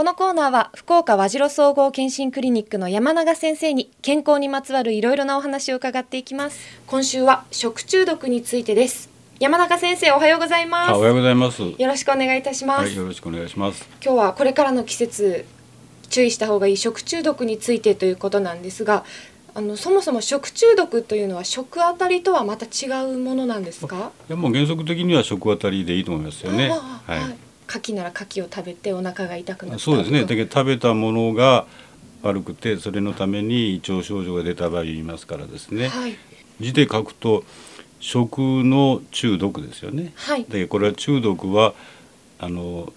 このコーナーは福岡和白総合健診クリニックの山永先生に健康にまつわるいろいろなお話を伺っていきます。今週は食中毒についてです。山中先生おはようございます。おはようございます。よろしくお願いいたします、はい、よろしくお願いします。今日はこれからの季節注意した方がいい食中毒についてということなんですがあのそもそも食中毒というのは食あたりとはまた違うものなんですか？いやもう原則的には食あたりでいいと思いますよね。はい牡蠣なら牡蠣を食べてお腹が痛くなったそうですね。だけど食べたものが悪くてそれのために胃腸症状が出た場合言いますからですね、はい、字で書くと食の中毒ですよね、はい、でこれは中毒はあの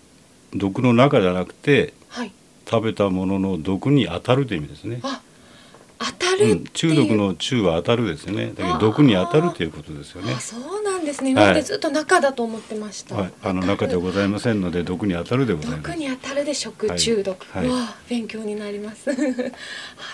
毒の中じゃなくて、はい、食べたものの毒に当たるという意味ですね。あ当たる、う。ん、中毒の中は当たるですね。だけど毒に当たるということですよね。そうなんですね。今までずっと中だと思ってました。はい、あの中ではございませんので毒に当たるでございます。毒に当たるで食中毒。はい、わあ勉強になります。あ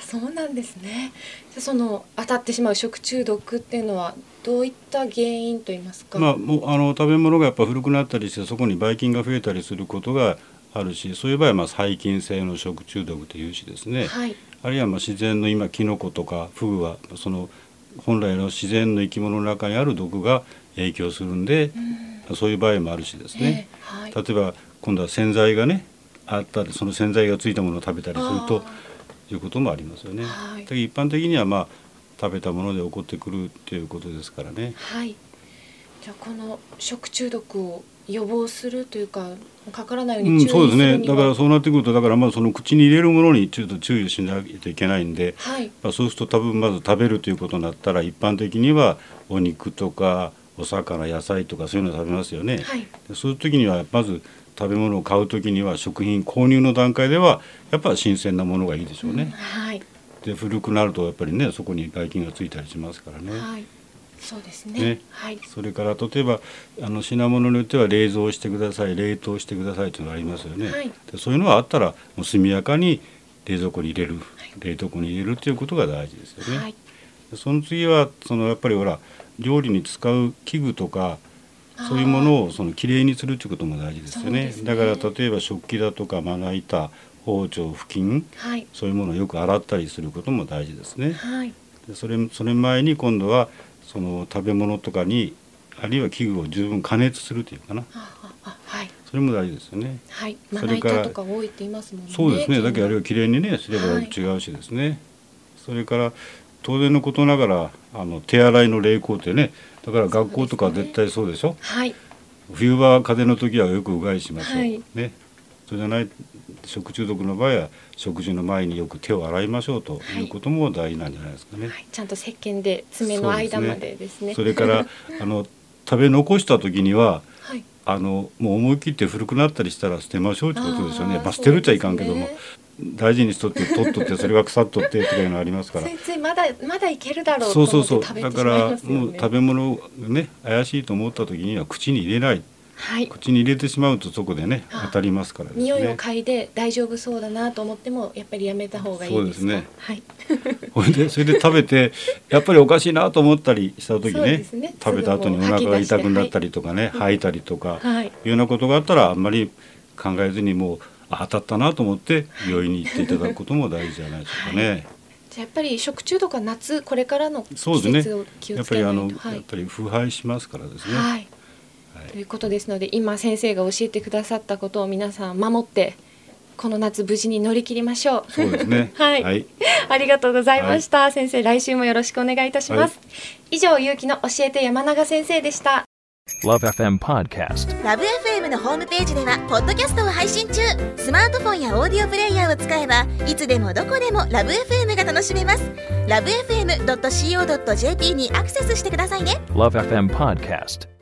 そうなんですね。その当たってしまう食中毒っていうのはどういった原因と言いますか？まあもうあの食べ物がやっぱ古くなったりしてそこにばい菌が増えたりすることがあるしそういう場合はまあ細菌性の食中毒というしですね、はい、あるいはまあ自然の今キノコとかフグはその本来の自然の生き物の中にある毒が影響するんで、うん、そういう場合もあるしですね、えーはい、例えば今度は洗剤がねあったりその洗剤がついたものを食べたりするということもありますよね。はい、一般的にはまあ食べたもので起こってくるということですからね。はい、じゃあこの食中毒を予防するというかかからないように、うん、そうですねだからそうなってくるとだからまあその口に入れるものにちょっと注意しないといけないんで、はい、まあ、そうすると多分まず食べるということになったら一般的にはお肉とかお魚野菜とかそういうのを食べますよね。はい、そういう時にはまず食べ物を買う時には食品購入の段階ではやっぱ新鮮なものがいいでしょうね。うん、はい、で古くなるとやっぱりねそこにばい菌がついたりしますからね。はいそうですね、ね、はい、それから例えばあの品物によっては冷蔵してください冷凍してくださいというのがありますよね、はい、でそういうのはあったらもう速やかに冷蔵庫に入れる、はい、冷凍庫に入れるということが大事ですよね、はい、その次はそのやっぱりほら料理に使う器具とかそういうものをそのきれいにするということも大事ですよね、ね、だから例えば食器だとかまな板包丁布巾、はい、そういうものをよく洗ったりすることも大事ですね、はい、でそれそれ前に今度はその食べ物とかにあるいは器具を十分加熱するというかな、はい、それも大事ですよね。はい、それからとか多いって言いますもんね。そうですね。だけどあれをきれいにねすれば違うしですね。はい、それから当然のことながらあの手洗いの冷凍ってね、だから学校とか絶対そうでしょ。はい。冬場風邪の時はよくうがいしましょう、はい、ね。そうじゃない食中毒の場合は食事の前によく手を洗いましょうということも大事なんじゃないですかね。はい、ちゃんと石鹸で爪の間までですね。そ、ね、れから あの食べ残した時には、はい、あのもう思い切って古くなったりしたら捨てましょうってことですよね。まあ、捨てるっちゃいかんけども。大事にしとって取っとってそれが腐っとってとかいうのありますから。まだまだいけるだろうそうそうそう。だからもう食べ物ね怪しいと思った時には口に入れない。はい、口に入れてしまうとそこでね当たりますから、ね、匂いを嗅いで大丈夫そうだなと思ってもやっぱりやめた方がいいですね。はい。それでそれで食べてやっぱりおかしいなと思ったりした時ね、ね、食べた後にお腹が痛くなったりとかね、はい、吐いたりとか、はい、いうようなことがあったらあんまり考えずにもう当たったなと思って病院に行っていただくことも大事じゃないですかね。はい。じゃやっぱり食中毒は夏これからの季節を気をつけないと、ね、やっぱりあの、やっぱり腐敗しますからですね。はいということですので今先生が教えてくださったことを皆さん守ってこの夏無事に乗り切りましょう。そうですね。はい、はい、ありがとうございました、はい、先生来週もよろしくお願いいたします。はい、以上、ゆうきの教えて山永先生でした。LoveFM Podcast LoveFM のホームページではポッドキャストを配信中。スマートフォンやオーディオプレイヤーを使えばいつでもどこでも LoveFM が楽しめます。LoveFM.co.jp にアクセスしてくださいね。LoveFM Podcast